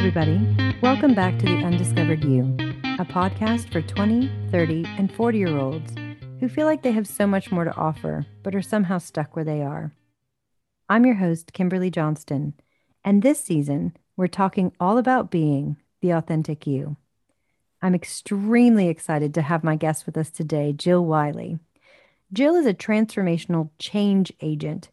everybody. Welcome back to The Undiscovered You, a podcast for 20, 30, and 40 year olds who feel like they have so much more to offer, but are somehow stuck where they are. I'm your host, Kimberly Johnston, and this season, we're talking all about being the authentic you. I'm extremely excited to have my guest with us today, Gill Wylie. Gill is a transformational change agent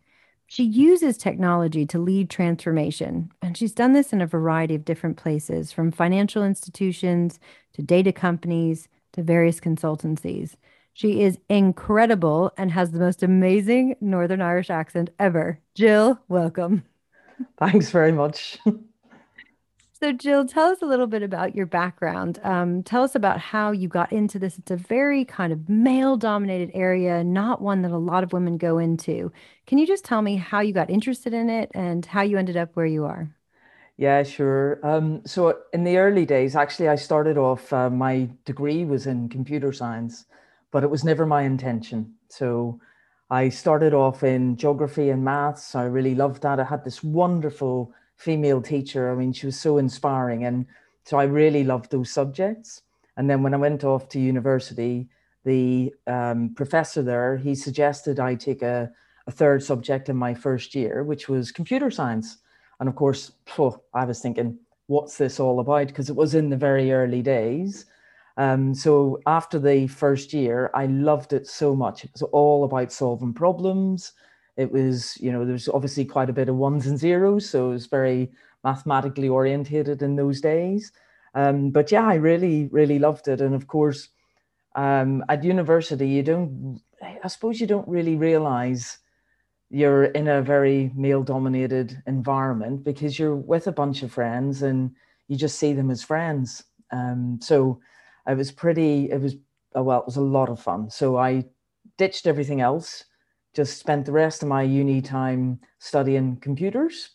she uses technology to lead transformation, and she's done this in a variety of different places, from financial institutions to data companies to various consultancies. She is incredible and has the most amazing Northern Irish accent ever. Gill, welcome. Thanks very much. So, Gill, tell us a little bit about your background. Um, tell us about how you got into this. It's a very kind of male dominated area, not one that a lot of women go into. Can you just tell me how you got interested in it and how you ended up where you are? Yeah, sure. Um, so, in the early days, actually, I started off, uh, my degree was in computer science, but it was never my intention. So, I started off in geography and maths. I really loved that. I had this wonderful female teacher. I mean, she was so inspiring. And so I really loved those subjects. And then when I went off to university, the um, professor there, he suggested I take a, a, third subject in my first year, which was computer science. And of course, I was thinking, what's this all about? Because it was in the very early days. Um, so after the first year, I loved it so much. It was all about solving problems. It was, you know, there's obviously quite a bit of ones and zeros, so it was very mathematically orientated in those days. Um, but yeah, I really, really loved it. And of course, um, at university, you don't, I suppose you don't really realize you're in a very male dominated environment because you're with a bunch of friends and you just see them as friends. Um, so I was pretty, it was, well, it was a lot of fun. So I ditched everything else just spent the rest of my uni time studying computers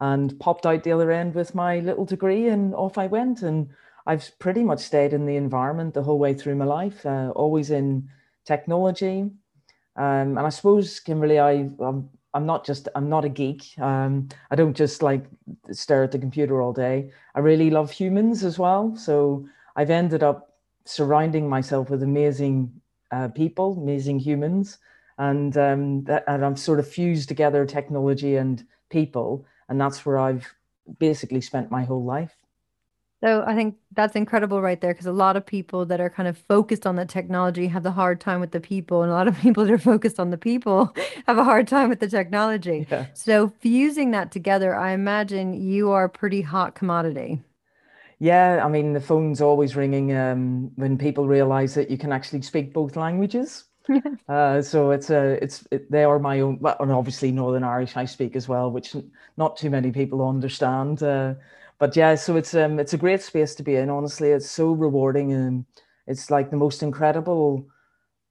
and popped out the other end with my little degree and off I went. And I've pretty much stayed in the environment the whole way through my life, uh, always in technology. Um, and I suppose, Kimberly, I, I'm, I'm not just, I'm not a geek. Um, I don't just like stare at the computer all day. I really love humans as well. So I've ended up surrounding myself with amazing uh, people, amazing humans and um, that, and I've sort of fused together technology and people, and that's where I've basically spent my whole life. So I think that's incredible right there because a lot of people that are kind of focused on the technology have the hard time with the people, and a lot of people that are focused on the people have a hard time with the technology. Yeah. So fusing that together, I imagine you are a pretty hot commodity. Yeah, I mean the phone's always ringing um, when people realize that you can actually speak both languages. uh, so it's a it's it, they are my own and obviously Northern Irish I speak as well, which not too many people understand. Uh, but yeah, so it's um it's a great space to be in. Honestly, it's so rewarding and it's like the most incredible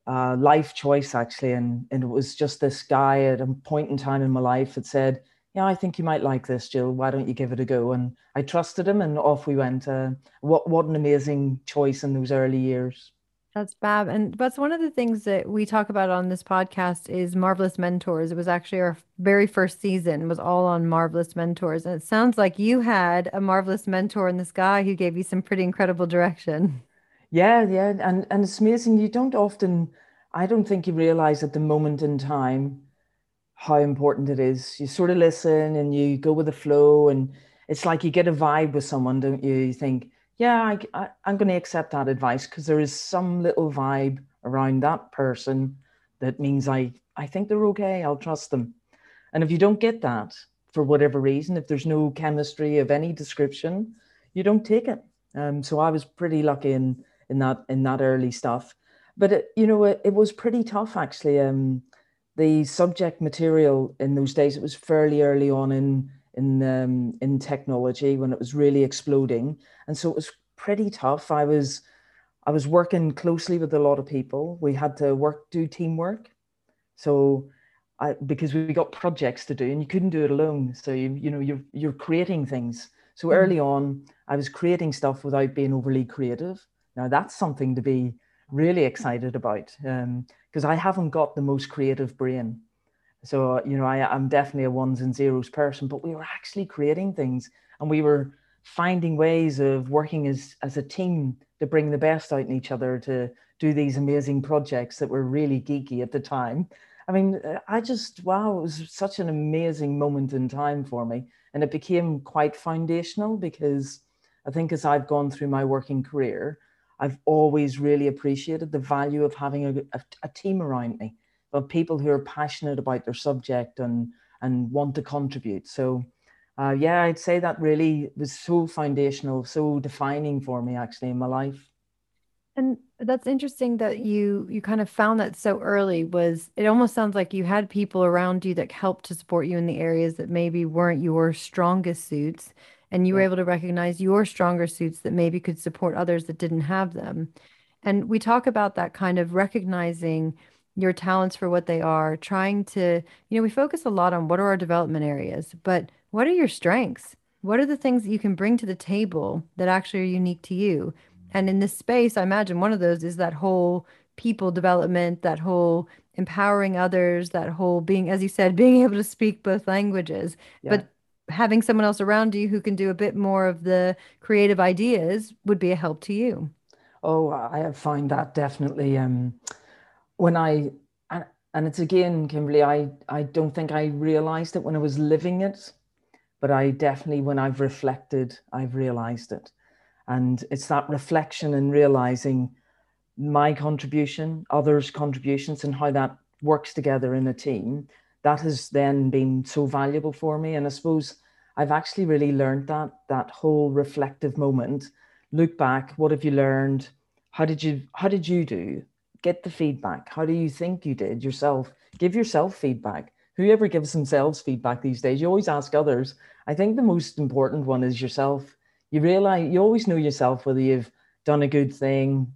uh, life choice actually. And and it was just this guy at a point in time in my life that said, "Yeah, I think you might like this, Gill. Why don't you give it a go?" And I trusted him, and off we went. Uh, what what an amazing choice in those early years. That's Bab. And that's one of the things that we talk about on this podcast is Marvelous Mentors. It was actually our very first season was all on Marvelous Mentors. And it sounds like you had a marvelous mentor in this guy who gave you some pretty incredible direction. Yeah, yeah. And and it's amazing. You don't often I don't think you realize at the moment in time how important it is. You sort of listen and you go with the flow and it's like you get a vibe with someone, don't you? You think, yeah, I, I'm going to accept that advice because there is some little vibe around that person that means I, I think they're okay. I'll trust them. And if you don't get that for whatever reason, if there's no chemistry of any description, you don't take it. Um, so I was pretty lucky in in that in that early stuff. But it, you know, it, it was pretty tough actually. Um, the subject material in those days, it was fairly early on in in um, in technology when it was really exploding, and so it was pretty tough. I was I was working closely with a lot of people. We had to work do teamwork, so I because we got projects to do, and you couldn't do it alone. So you you know you're you're creating things. So mm-hmm. early on, I was creating stuff without being overly creative. Now that's something to be really excited about because um, I haven't got the most creative brain. So, uh, you know, I, I'm definitely a ones and zeros person, but we were actually creating things and we were finding ways of working as, as a team to bring the best out in each other to do these amazing projects that were really geeky at the time. I mean, uh, I just, wow, it was such an amazing moment in time for me. And it became quite foundational because I think as I've gone through my working career, I've always really appreciated the value of having a, a, a team around me, of people who are passionate about their subject and, and want to contribute. So, uh, yeah, I'd say that really was so foundational, so defining for me actually in my life. And that's interesting that you you kind of found that so early was it almost sounds like you had people around you that helped to support you in the areas that maybe weren't your strongest suits and you were able to recognize your stronger suits that maybe could support others that didn't have them. And we talk about that kind of recognizing your talents for what they are, trying to, you know, we focus a lot on what are our development areas, but what are your strengths? What are the things that you can bring to the table that actually are unique to you? And in this space, I imagine one of those is that whole people development, that whole empowering others, that whole being, as you said, being able to speak both languages. Yeah. But having someone else around you who can do a bit more of the creative ideas would be a help to you. Oh, I have found that definitely. Um, when I and, it's again, Kimberly, I I don't think I realized it when I was living it, but I definitely, when I've reflected, I've realized it. And it's that reflection and realizing my contribution, others' contributions, and how that works together in a team. That has then been so valuable for me. And I suppose I've actually really learned that that whole reflective moment. Look back, what have you learned? How did you how did you do? Get the feedback. How do you think you did yourself? Give yourself feedback. Whoever gives themselves feedback these days, you always ask others. I think the most important one is yourself you realize you always know yourself whether you've done a good thing,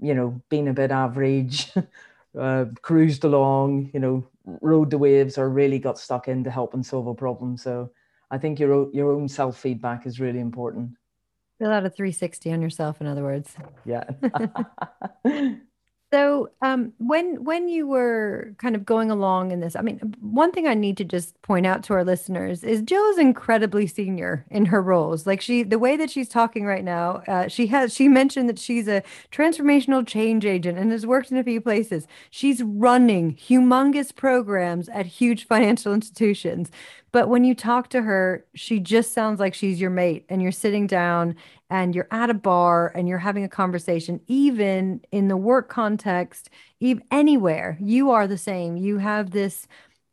you know, been a bit average, uh, cruised along, you know, rode the waves, or really got stuck in to help and solve a problem. So I think your your own self feedback is really important. Fill out a 360 on yourself, in other words. Yeah. So, um, when when you were kind of going along in this, I mean, one thing I need to just point out to our listeners is Gill is incredibly senior in her roles. Like she, the way that she's talking right now, uh, she has she mentioned that she's a transformational change agent and has worked in a few places. She's running humongous programs at huge financial institutions. But when you talk to her, she just sounds like she's your mate, and you're sitting down and you're at a bar and you're having a conversation, even in the work context, even anywhere, you are the same. You have this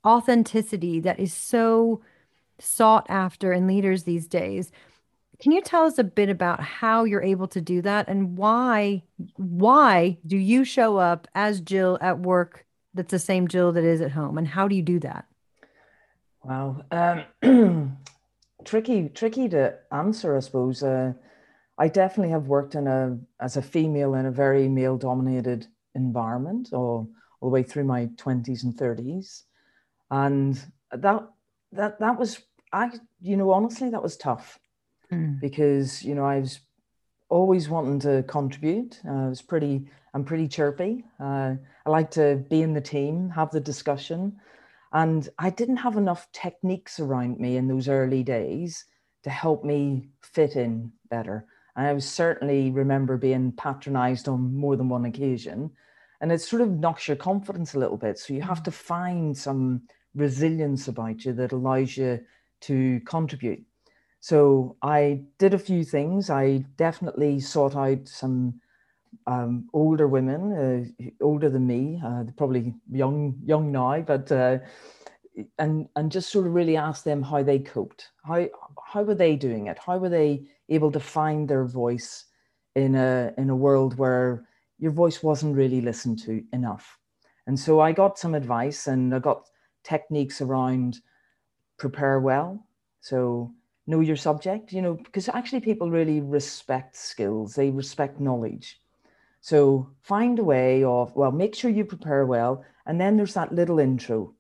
authenticity that is so sought after in leaders these days. Can you tell us a bit about how you're able to do that and why why do you show up as Gill at work that's the same Gill that is at home and how do you do that? Wow. Um, tricky tricky to answer I suppose. Uh, I definitely have worked in a as a female in a very male dominated environment all, all the way through my 20s and 30s. And that that that was I you know honestly that was tough mm. because you know I was always wanting to contribute. Uh, I was pretty I'm pretty chirpy. Uh, I like to be in the team, have the discussion. And I didn't have enough techniques around me in those early days to help me fit in better. And I certainly remember being patronized on more than one occasion. And it sort of knocks your confidence a little bit. So you have to find some resilience about you that allows you to contribute. So I did a few things. I definitely sought out some um, older women, uh, older than me, uh, probably young young now, but uh, and and just sort of really ask them how they coped. How how were they doing it? How were they able to find their voice in a in a world where your voice wasn't really listened to enough. And so I got some advice and I got techniques around prepare well. So know your subject, you know, because actually people really respect skills, they respect knowledge. So find a way of, well, make sure you prepare well. And then there's that little intro.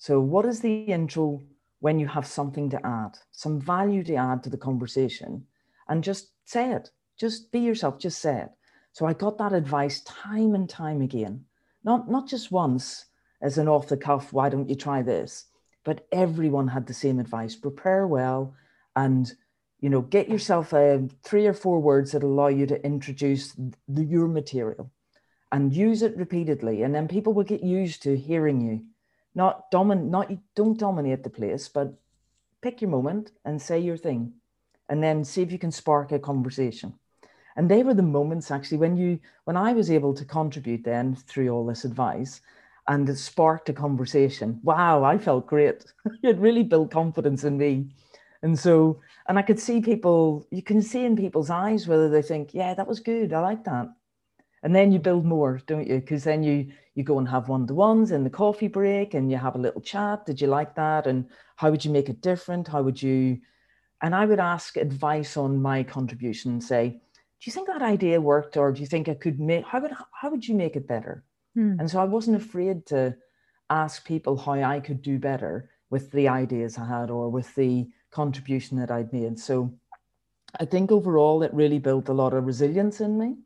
So, what is the intro when you have something to add, some value to add to the conversation? and just say it. Just be yourself, just say it. So I got that advice time and time again. Not, not just once as an off the cuff, why don't you try this? But everyone had the same advice prepare well and you know, get yourself a three or four words that allow you to introduce the, your material and use it repeatedly. And then people will get used to hearing you. Not domin not you don't dominate the place, but pick your moment and say your thing. And then see if you can spark a conversation. And they were the moments actually when you when I was able to contribute then through all this advice and it sparked a conversation. Wow, I felt great. it really built confidence in me. And so, and I could see people, you can see in people's eyes whether they think, yeah, that was good. I like that. And then you build more, don't you? Because then you you go and have one-to-ones in the coffee break and you have a little chat. Did you like that? And how would you make it different? How would you? And I would ask advice on my contribution and say, do you think that idea worked? Or do you think I could make how would how would you make it better? Mm. And so I wasn't afraid to ask people how I could do better with the ideas I had or with the contribution that I'd made. So I think overall it really built a lot of resilience in me.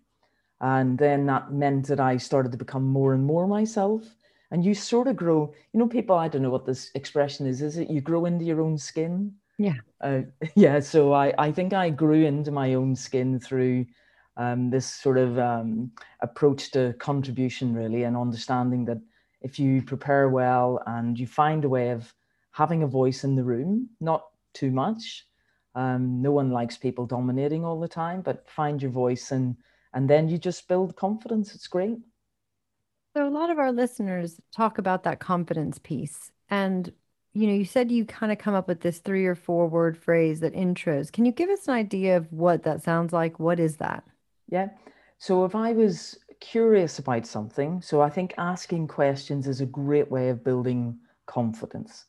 And then that meant that I started to become more and more myself. And you sort of grow, you know, people, I don't know what this expression is, is it you grow into your own skin? Yeah. Uh, yeah. So I, I think I grew into my own skin through um, this sort of um, approach to contribution, really, and understanding that if you prepare well and you find a way of having a voice in the room, not too much. Um, no one likes people dominating all the time, but find your voice and and then you just build confidence. It's great. So a lot of our listeners talk about that confidence piece. And you know, you said you kind of come up with this three or four word phrase that intros. Can you give us an idea of what that sounds like? What is that? Yeah. So if I was curious about something, so I think asking questions is a great way of building confidence.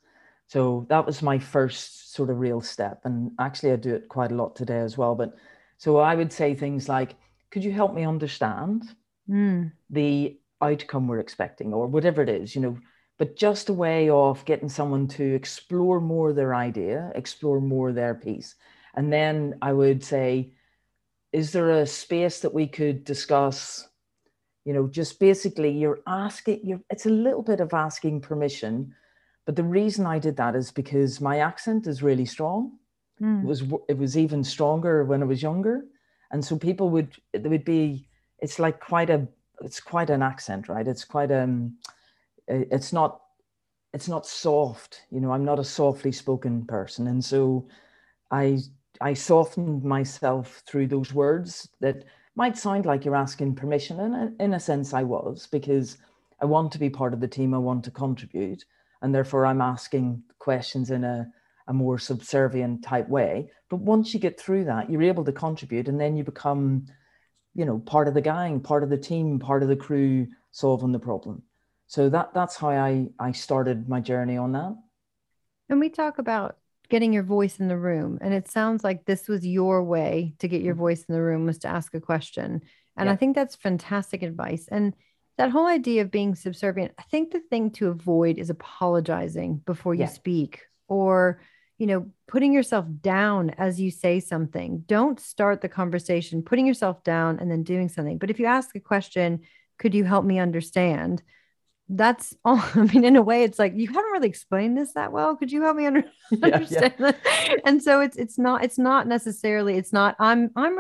So that was my first sort of real step. And actually, I do it quite a lot today as well. But so I would say things like, could you help me understand mm. the outcome we're expecting or whatever it is, you know, but just a way of getting someone to explore more their idea, explore more their piece. And then I would say, is there a space that we could discuss you know just basically you're asking you're it's a little bit of asking permission but the reason i did that is because my accent is really strong mm. it was it was even stronger when i was younger and so people would there would be it's like quite a it's quite an accent right it's quite um it's not it's not soft you know i'm not a softly spoken person and so i I softened myself through those words that might sound like you're asking permission. And in a sense, I was because I want to be part of the team, I want to contribute. And therefore, I'm asking questions in a, a more subservient type way. But once you get through that, you're able to contribute and then you become, you know, part of the gang, part of the team, part of the crew solving the problem. So that that's how I, I started my journey on that. And we talk about getting your voice in the room and it sounds like this was your way to get your mm-hmm. voice in the room was to ask a question and yeah. i think that's fantastic advice and that whole idea of being subservient i think the thing to avoid is apologizing before you yeah. speak or you know putting yourself down as you say something. Don't start the conversation putting yourself down and then doing something. But if you ask a question could you help me understand? That's all i mean in a way it's like you haven't really explained this that well. Could you help me under- yeah, understand yeah. that? And so it's it's not it's not necessarily it's not i'm i'm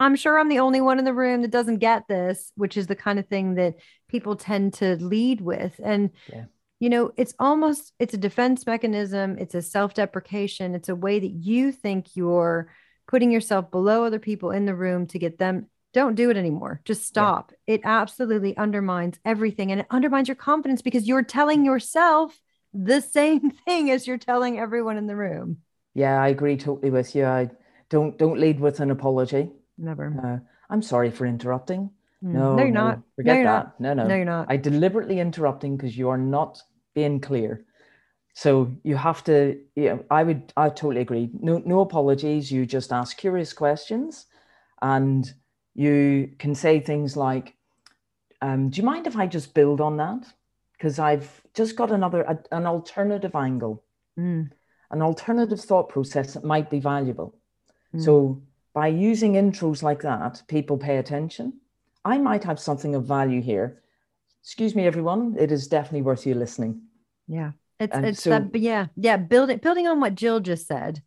i'm sure i'm the only one in the room that doesn't get this which is the kind of thing that people tend to lead with. And yeah. You know it's almost it's a defense mechanism it's a self-deprecation it's a way that you think you're putting yourself below other people in the room to get them don't do it anymore. Just stop. Yeah. It absolutely undermines everything and it undermines your confidence because you're telling yourself the same thing as you're telling everyone in the room. Yeah, I agree totally with you. I don't don't lead with an apology. Never. Uh, I'm sorry for interrupting. Mm. No, no, you're not. Forget no, you're that. Not. No, no. No, you're not. I deliberately interrupting because you are not being clear. So you have to. Yeah, I would. I totally agree. No, no apologies. You just ask curious questions, and you can say things like, um, do you mind if I just build on that? Because I've just got another, a, an alternative angle, mm. an alternative thought process that might be valuable. Mm. So by using intros like that, people pay attention. I might have something of value here. Excuse me, everyone. It is definitely worth you listening. Yeah. It's, it's so, that, yeah, yeah. Building, building on what Gill just said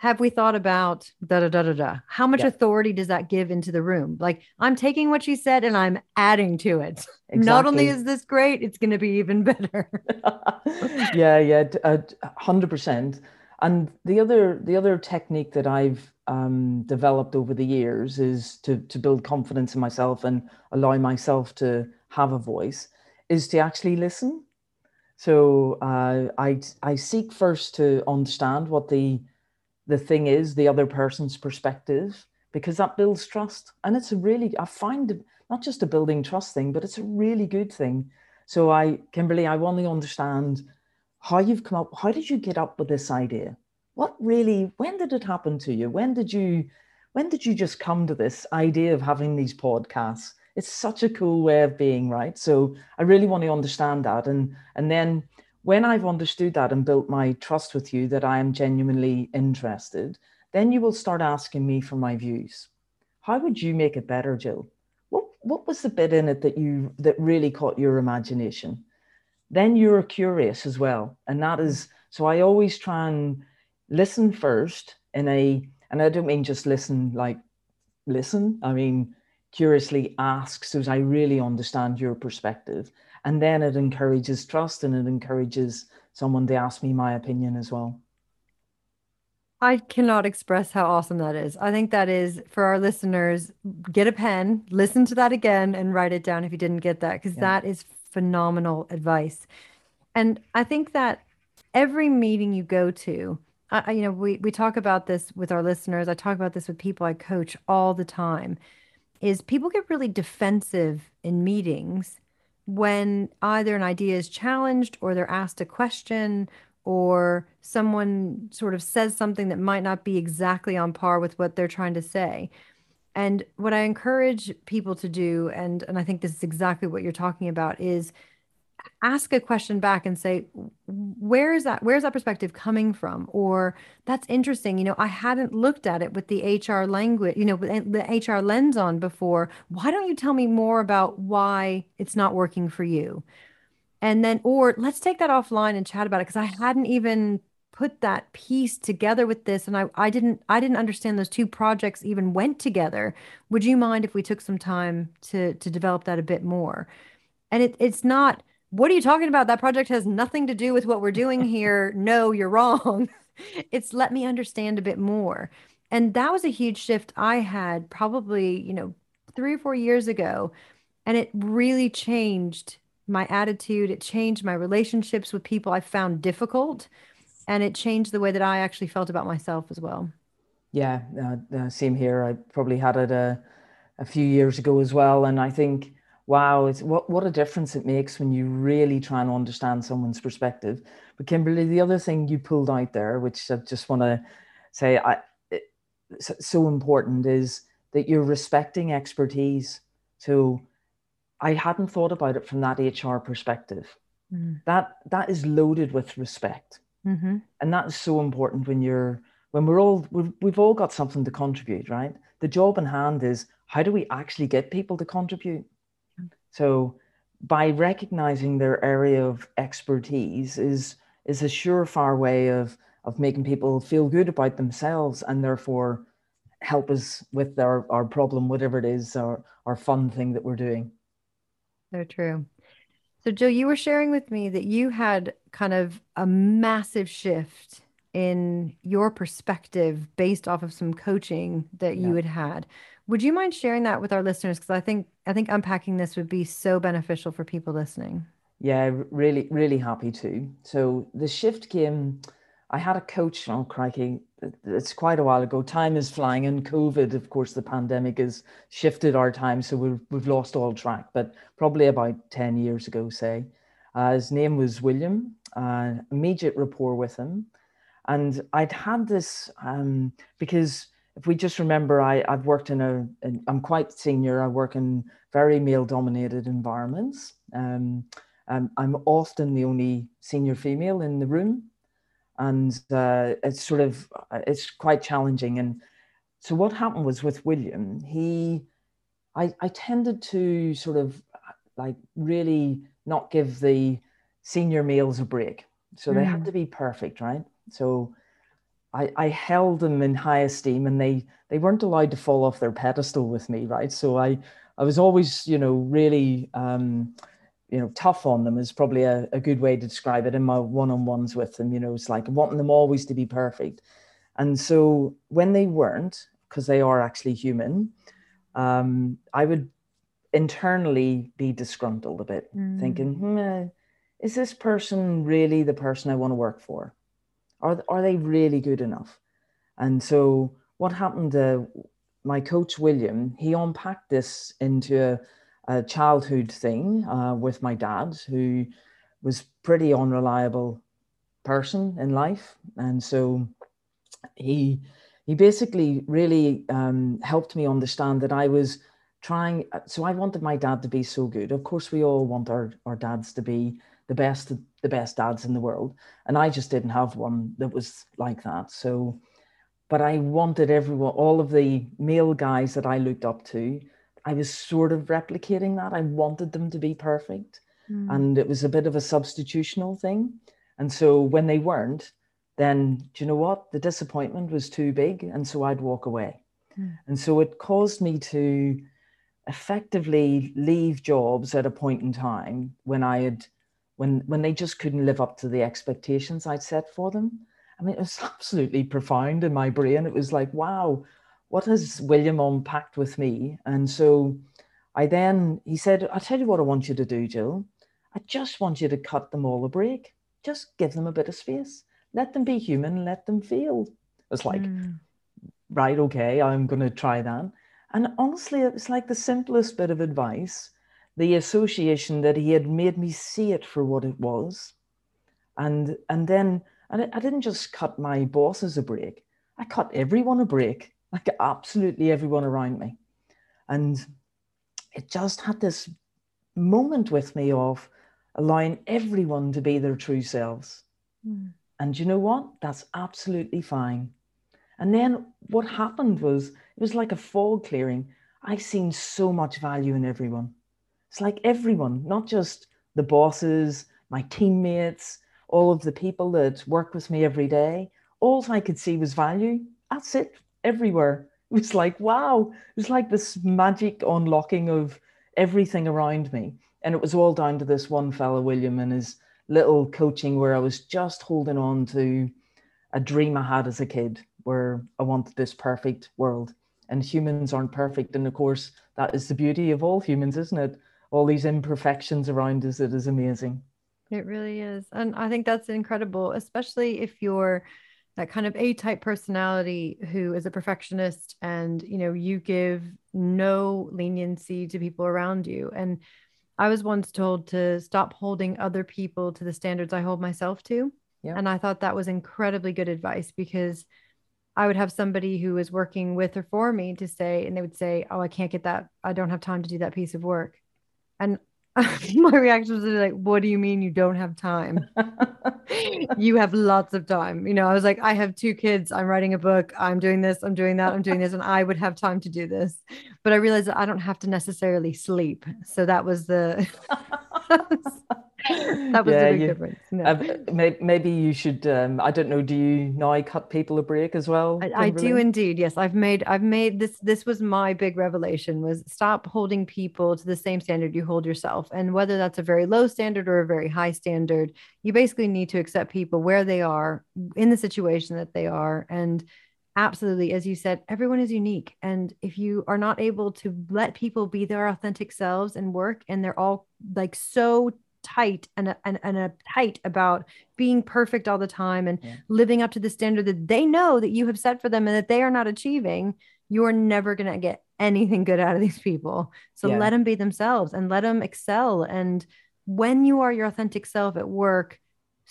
have we thought about da da da da da? How much yeah. authority does that give into the room? Like, I'm taking what she said and I'm adding to it. Exactly. Not only is this great, it's going to be even better. yeah, yeah, uh, hundred percent. And the other the other technique that I've um, developed over the years is to to build confidence in myself and allow myself to have a voice is to actually listen. So uh, I I seek first to understand what the the thing is, the other person's perspective, because that builds trust. And it's a really, I find not just a building trust thing, but it's a really good thing. So I, Kimberly, I want to understand how you've come up. How did you get up with this idea? What really, when did it happen to you? When did you, when did you just come to this idea of having these podcasts? It's such a cool way of being, right? So I really want to understand that. And, and then when I've understood that and built my trust with you that I am genuinely interested, then you will start asking me for my views. How would you make it better, Gill? What, what was the bit in it that you that really caught your imagination? Then you're curious as well. And that hmm. is so I always try and listen first in a and I don't mean just listen like listen. I mean curiously ask so as I really understand your perspective and then it encourages trust and it encourages someone to ask me my opinion as well I cannot express how awesome that is. I think that is for our listeners, get a pen, listen to that again and write it down if you didn't get that because yeah. that is phenomenal advice. And I think that every meeting you go to, I, you know, we we talk about this with our listeners. I talk about this with people I coach all the time. Is people get really defensive in meetings when either an idea is challenged or they're asked a question or someone sort of says something that might not be exactly on par with what they're trying to say. And what I encourage people to do, and, and I think this is exactly what you're talking about, is ask a question back and say where is that where's that perspective coming from? Or that's interesting you know i hadn't looked at it with the hr language you know with the hr lens on before. Why don't you tell me more about why it's not working for you? And then or let's take that offline and chat about it because i hadn't even put that piece together with this and I, I didn't i didn't understand those two projects even went together would you mind if we took some time to to develop that a bit more and it, it's not what are you talking about? That project has nothing to do with what we're doing here. no, you're wrong. it's let me understand a bit more. And that was a huge shift I had probably, you know, three or four years ago. And it really changed my attitude. It changed my relationships with people I found difficult. And it changed the way that I actually felt about myself as well. Yeah, uh, uh, same here. I probably had it a, a few years ago as well. And I think wow, it's what, what a difference it makes when you really try and understand someone's perspective. But Kimberly, the other thing you pulled out there, which I just want to say, I, it's so important is that you're respecting expertise. So I hadn't thought about it from that HR perspective. Mm. That that is loaded with respect, mm-hmm. and that is so important when you're when we're all we've, we've all got something to contribute, right? The job in hand is how do we actually get people to contribute? So by recognizing their area of expertise is is a surefire way of of making people feel good about themselves and therefore help us with our, our problem, whatever it is, or our fun thing that we're doing. So true. So Joe, you were sharing with me that you had kind of a massive shift in your perspective based off of some coaching that yeah. you had had. Would you mind sharing that with our listeners? Because I think I think unpacking this would be so beneficial for people listening. Yeah, really, really happy to. So the shift came. I had a coach. Oh, crikey! It's quite a while ago. Time is flying, and COVID, of course, the pandemic has shifted our time, so we've we've lost all track. But probably about ten years ago, say, uh, his name was William. Uh, immediate rapport with him, and I'd had this um, because if we just remember, I, I've worked in a, I'm quite senior. I work in very male dominated environments. Um, um, I'm often the only senior female in the room. And uh, it's sort of, it's quite challenging. And so what happened was with William, he, I, I tended to sort of like really not give the senior males a break. So they had mm. to be perfect, right? So I, I held them in high esteem and they they weren't allowed to fall off their pedestal with me, right? So I I was always, you know, really um, you know, tough on them is probably a, a good way to describe it in my one-on-ones with them. You know, it's like wanting them always to be perfect. And so when they weren't, because they are actually human, um, I would internally be disgruntled a bit, mm. thinking, hmm, is this person really the person I want to work for? Are, are they really good enough? And so what happened to my coach, William, he unpacked this into a, a childhood thing uh, with my dad, who was pretty unreliable person in life. And so he he basically really um, helped me understand that I was trying. So I wanted my dad to be so good. Of course, we all want our, our dads to be the best the best dads in the world, and I just didn't have one that was like that. So, but I wanted everyone, all of the male guys that I looked up to. I was sort of replicating that. I wanted them to be perfect. Mm. And it was a bit of a substitutional thing. And so when they weren't, then do you know what? The disappointment was too big. And so I'd walk away. Mm. And so it caused me to effectively leave jobs at a point in time when I had, when, when they just couldn't live up to the expectations I'd set for them. I mean, it was absolutely profound in my brain. It was like, wow, what has William unpacked with me? And so I then, he said, I'll tell you what I want you to do, Gill. I just want you to cut them all a break. Just give them a bit of space let them be human, let them feel. It's like, mm. right, okay, I'm going to try that. And honestly, it was like the simplest bit of advice the association that he had made me see it for what it was. And, and then and I didn't just cut my bosses a break, I cut everyone a break, like absolutely everyone around me. And it just had this moment with me of allowing everyone to be their true selves. Mm. And you know what? That's absolutely fine. And then what happened was it was like a fog clearing. I seen so much value in everyone. It's like everyone, not just the bosses, my teammates, all of the people that work with me every day. All I could see was value. That's it, everywhere. It was like, wow, it was like this magic unlocking of everything around me. And it was all down to this one fellow, William, and his little coaching where I was just holding on to a dream I had as a kid where I wanted this perfect world. And humans aren't perfect. And of course, that is the beauty of all humans, isn't it? All these imperfections around us, it is amazing. It really is. And I think that's incredible, especially if you're that kind of A type personality who is a perfectionist and, you know, you give no leniency to people around you. And I was once told to stop holding other people to the standards I hold myself to. Yeah. And I thought that was incredibly good advice because I would have somebody who was working with or for me to say, and they would say, Oh, I can't get that. I don't have time to do that piece of work. And my reaction was like, What do you mean you don't have time? you have lots of time. You know, I was like, I have two kids. I'm writing a book. I'm doing this. I'm doing that. I'm doing this. And I would have time to do this. But I realized that I don't have to necessarily sleep. So that was the. that was yeah, the big you, difference. No. Uh, maybe you should. Um, I don't know. Do you know I cut people a break as well? I, I, do indeed. Yes, I've made. I've made this. This was my big revelation: was stop holding people to the same standard you hold yourself, and whether that's a very low standard or a very high standard, you basically need to accept people where they are in the situation that they are, and absolutely as you said everyone is unique and if you are not able to let people be their authentic selves and work and they're all like so tight and, and, and a tight about being perfect all the time and yeah. living up to the standard that they know that you have set for them and that they are not achieving, you're never going to get anything good out of these people. So yeah. let them be themselves and let them excel. And when you are your authentic self at work,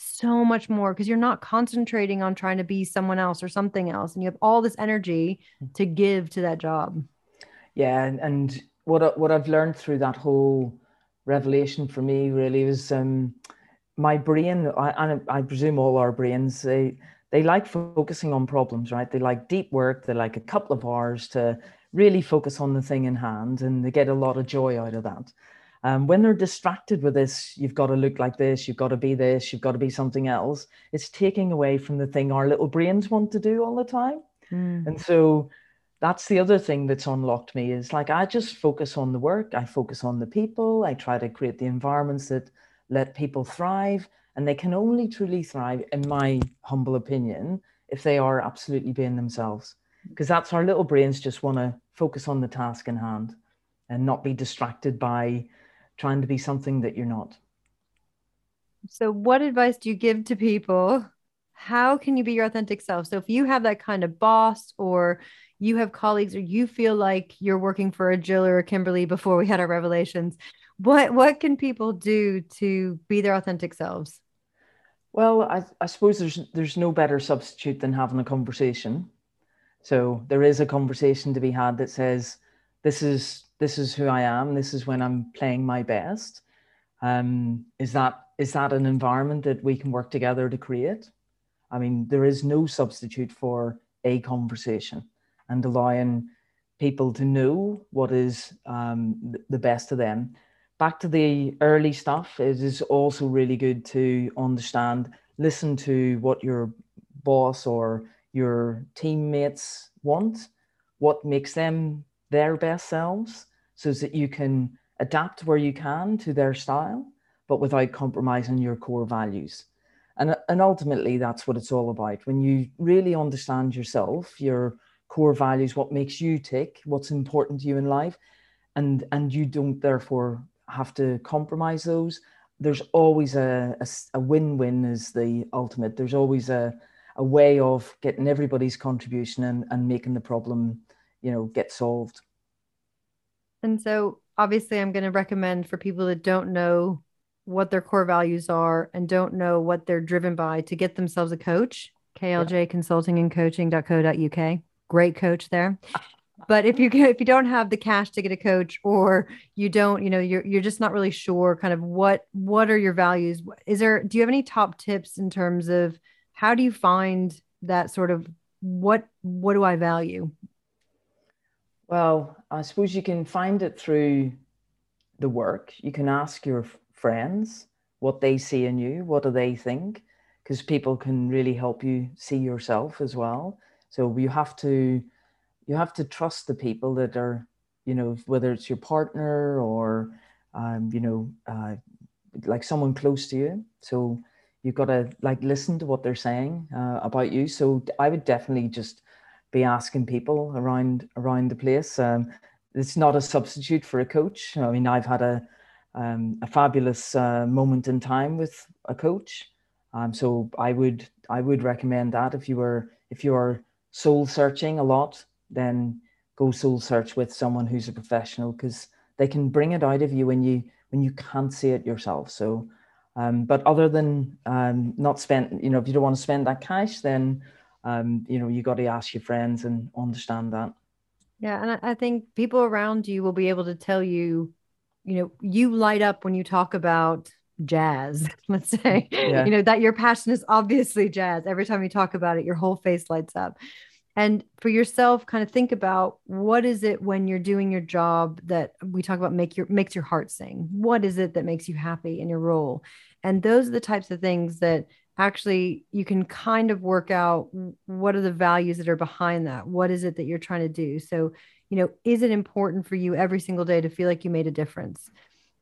so much more because you're not concentrating on trying to be someone else or something else and you have all this energy hmm. to give to that job yeah and, and what what i've learned through that whole revelation for me really was um, my brain, I, and I presume all our brains, they, they like focusing on problems, right? They like deep work. They like a couple of hours to really focus on the thing in hand and they get a lot of joy out of that. Um, when they're distracted with this, you've got to look like this, you've got to be this, you've got to be something else. It's taking away from the thing our little brains want to do all the time. Mm. And so that's the other thing that's unlocked me is like I just focus on the work, I focus on the people, I try to create the environments that let people thrive. And they can only truly thrive, in my humble opinion, if they are absolutely being themselves. Mm. Because that's our little brains just want to focus on the task in hand and not be distracted by trying to be something that you're not. So, what advice do you give to people? How can you be your authentic self? So, if you have that kind of boss or you have colleagues or you feel like you're working for a Gill or a Kimberly before we had our revelations, what what can people do to be their authentic selves? Well, I, I suppose there's there's no better substitute than having a conversation. So there is a conversation to be had that says, "This is this is who I am. This is when I'm playing my best." Um, is that is that an environment that we can work together to create? I mean, there is no substitute for a conversation and allowing people to know what is um, the best of them back to the early stuff, it is also really good to understand, listen to what your boss or your teammates want, what makes them their best selves, so that you can adapt where you can to their style, but without compromising your core values. And, and ultimately, that's what it's all about. When you really understand yourself, your core values, what makes you tick, what's important to you in life, and, and you don't therefore have to compromise those. There's always a, a, a win-win is the ultimate. There's always a, a way of getting everybody's contribution and, and making the problem, you know, get solved. And so obviously I'm going to recommend for people that don't know what their core values are and don't know what they're driven by to get themselves a coach, KLJ yeah. consulting and coaching.co.uk. Great coach there. But if you if you don't have the cash to get a coach or you don't you know you're you're just not really sure kind of what what are your values is there do you have any top tips in terms of how do you find that sort of what what do i value? Well i suppose you can find it through the work. You can ask your friends what they see in you what do they think? Because people can really help you see yourself as well so you have to you have to trust the people that are, you know, whether it's your partner or, um, you know, uh, like someone close to you. So you've got to like listen to what they're saying uh, about you. So I would definitely just be asking people around around the place. Um, it's not a substitute for a coach. I mean, I've had a um, a fabulous uh, moment in time with a coach. Um, so I would I would recommend that if you were if you are soul searching a lot, then go soul search with someone who's a professional because they can bring it out of you when you when you can't see it yourself. So, um, but other than um, not spend, you know, if you don't want to spend that cash, then um, you know you got to ask your friends and understand that. Yeah, and I think people around you will be able to tell you, you know, you light up when you talk about jazz let's say. Yeah. you know that your passion is obviously jazz. Every time you talk about it your whole face lights up. And for yourself kind of think about what is it when you're doing your job that we talk about make your makes your heart sing? What is it that makes you happy in your role? And those are the types of things that actually you can kind of work out what are the values that are behind that? What is it that you're trying to do? So you know is it important for you every single day to feel like you made a difference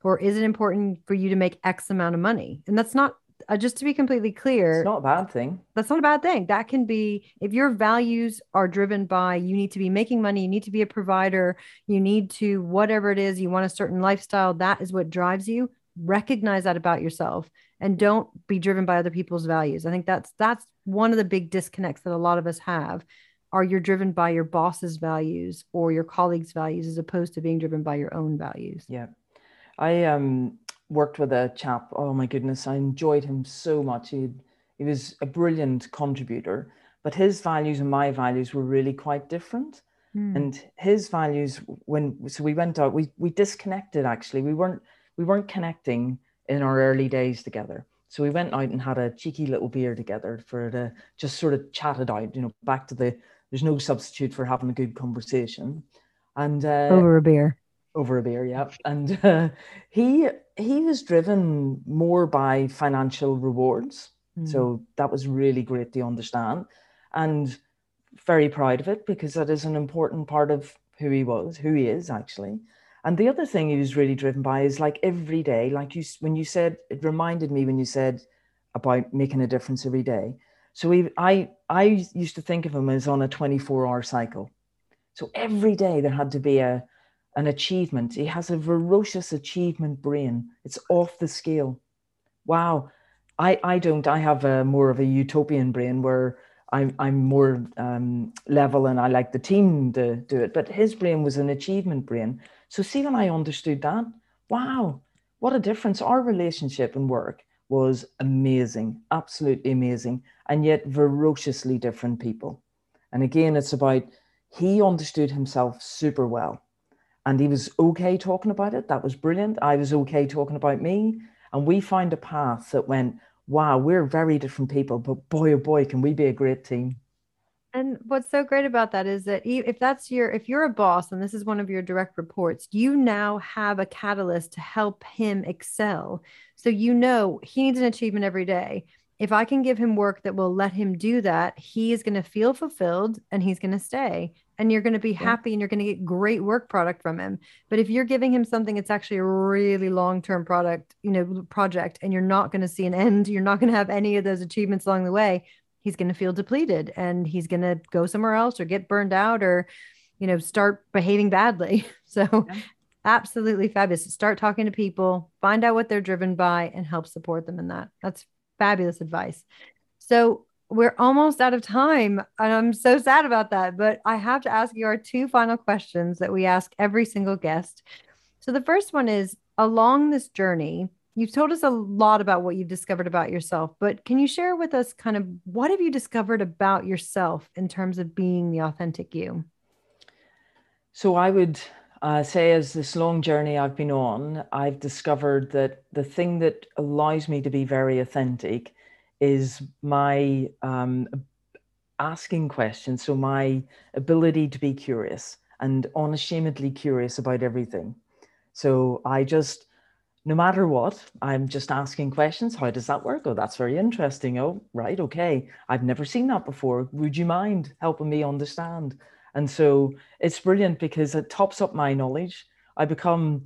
or is it important for you to make x amount of money and that's not uh, just to be completely clear, it's not a bad thing. That's not a bad thing. That can be if your values are driven by you need to be making money, you need to be a provider, you need to whatever it is, you want a certain lifestyle, that is what drives you. Recognize that about yourself and don't be driven by other people's values. I think that's that's one of the big disconnects that a lot of us have are you're driven by your boss's values or your colleagues' values as opposed to being driven by your own values. Yeah. I um worked with a chap. Oh my goodness, I enjoyed him so much. He he was a brilliant contributor, but his values and my values were really quite different. Mm. And his values, when so we went out, we we disconnected. Actually, we weren't we weren't connecting in our early days together. So we went out and had a cheeky little beer together for the just sort of chatted out. You know, back to the there's no substitute for having a good conversation. And uh, over a beer over a beer yeah and uh, he he was driven more by financial rewards. Mm. so that was really great to understand and very proud of it because that is an important part of who he was who he is actually. And the other thing he was really driven by is like every day like you when you said it reminded me when you said about making a difference every day. So he, i i used to think of him as on a 24 hour cycle. So every day there had to be a an achievement. He has a ferocious achievement brain. It's off the scale. Wow. I, I don't. I have a more of a utopian brain where I'm, I'm more um, level and I like the team to do it. But his brain was an achievement brain. So see when I understood that, wow, what a difference. Our relationship and work was amazing, absolutely amazing, and yet ferociously different people. And again, it's about he understood himself super well and he was okay talking about it. That was brilliant. I was okay talking about me. And we found a path that went, wow, we're very different people, but boy, oh boy, can we be a great team. And what's so great about that is that if that's your, if you're a boss and this is one of your direct reports, you now have a catalyst to help him excel. So you know he needs an achievement every day if I can give him work that will let him do that, he is going to feel fulfilled and he's going to stay. And you're going to be yeah. happy and you're going to get great work product from him. But if you're giving him something that's actually a really long term product, you know, project, and you're not going to see an end, you're not going to have any of those achievements along the way, he's going to feel depleted and he's going to go somewhere else or get burned out or, you know, start behaving badly. So, yeah. absolutely fabulous. Start talking to people, find out what they're driven by, and help support them in that. That's fabulous advice. So we're almost out of time. And I'm so sad about that. But I have to ask you our two final questions that we ask every single guest. So the first one is along this journey, you've told us a lot about what you've discovered about yourself, but can you share with us kind of what have you discovered about yourself in terms of being the authentic you? So I would uh, say as this long journey I've been on, I've discovered that the thing that allows me to be very authentic is my um, asking questions. So my ability to be curious and unashamedly curious about everything. So I just, no matter what, I'm just asking questions. How does that work? Oh, that's very interesting. Oh, right. Okay. I've never seen that before. Would you mind helping me understand? And so it's brilliant because it tops up my knowledge. I become,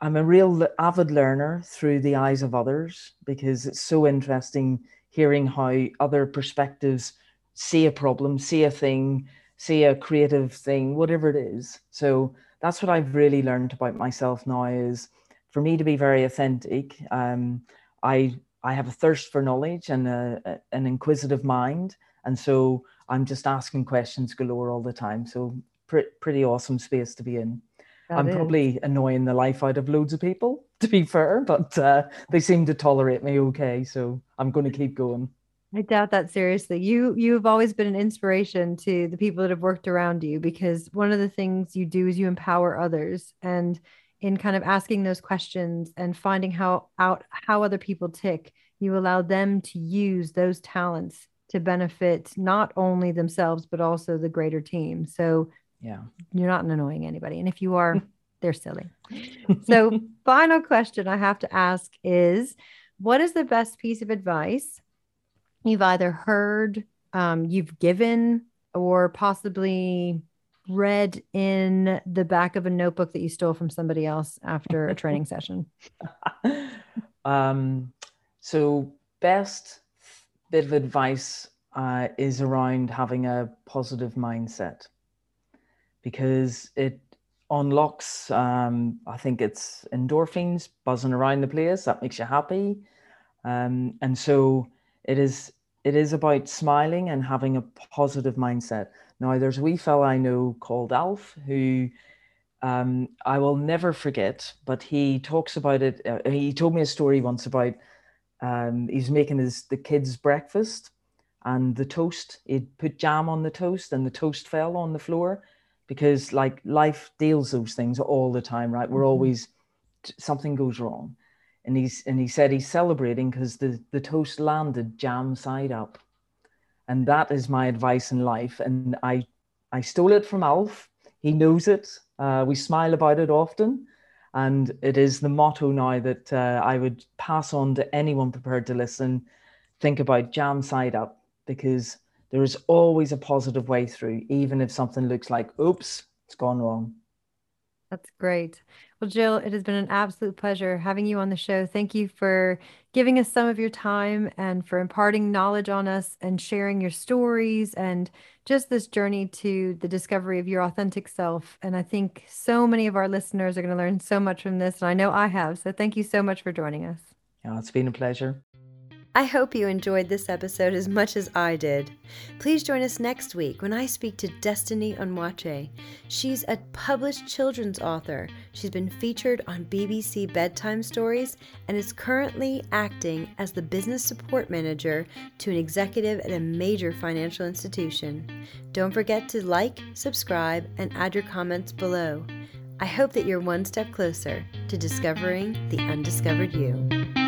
I'm a real avid learner through the eyes of others because it's so interesting hearing how other perspectives see a problem, see a thing, see a creative thing, whatever it is. So that's what I've really learned about myself now is for me to be very authentic. Um, I I have a thirst for knowledge and a, a, an inquisitive mind, and so I'm just asking questions galore all the time. So pre- pretty awesome space to be in. That I'm is. probably annoying the life out of loads of people, to be fair, but uh, they seem to tolerate me okay. So I'm going to keep going. I doubt that seriously. You you've always been an inspiration to the people that have worked around you because one of the things you do is you empower others and in kind of asking those questions and finding how out how other people tick, you allow them to use those talents to benefit not only themselves but also the greater team. So yeah, you're not annoying anybody, and if you are, they're silly. So final question I have to ask is, what is the best piece of advice you've either heard, um, you've given, or possibly read in the back of a notebook that you stole from somebody else after a training session? Um, so best bit of advice uh, is around having a positive mindset because it unlocks, um, I think it's endorphins buzzing around the place that makes you happy. Um, and so it is it is about smiling and having a positive mindset. Now, there's a wee fella I know called Alf who um, I will never forget, but he talks about it. Uh, he told me a story once about um, he's making his the kids breakfast and the toast he'd put jam on the toast and the toast fell on the floor because like life deals those things all the time right? We're mm-hmm. always something goes wrong. And he's and he said he's celebrating because the the toast landed jam side up. And that is my advice in life. And i i stole it from alf. He knows it. Uh, we smile about it often, and it is the motto now that uh, I would pass on to anyone prepared to listen. Think about jam side up because there is always a positive way through, even if something looks like, oops, it's gone wrong. That's great. Well, Gill, it has been an absolute pleasure having you on the show. Thank you for giving us some of your time and for imparting knowledge on us and sharing your stories and just this journey to the discovery of your authentic self. And I think so many of our listeners are going to learn so much from this. And I know I have. So thank you so much for joining us. Yeah, it's been a pleasure. I hope you enjoyed this episode as much as I did. Please join us next week when I speak to Destiny Onwuachi. She's a published children's author. She's been featured on BBC Bedtime Stories and is currently acting as the business support manager to an executive at a major financial institution. Don't forget to like, subscribe, and add your comments below. I hope that you're one step closer to discovering the undiscovered you.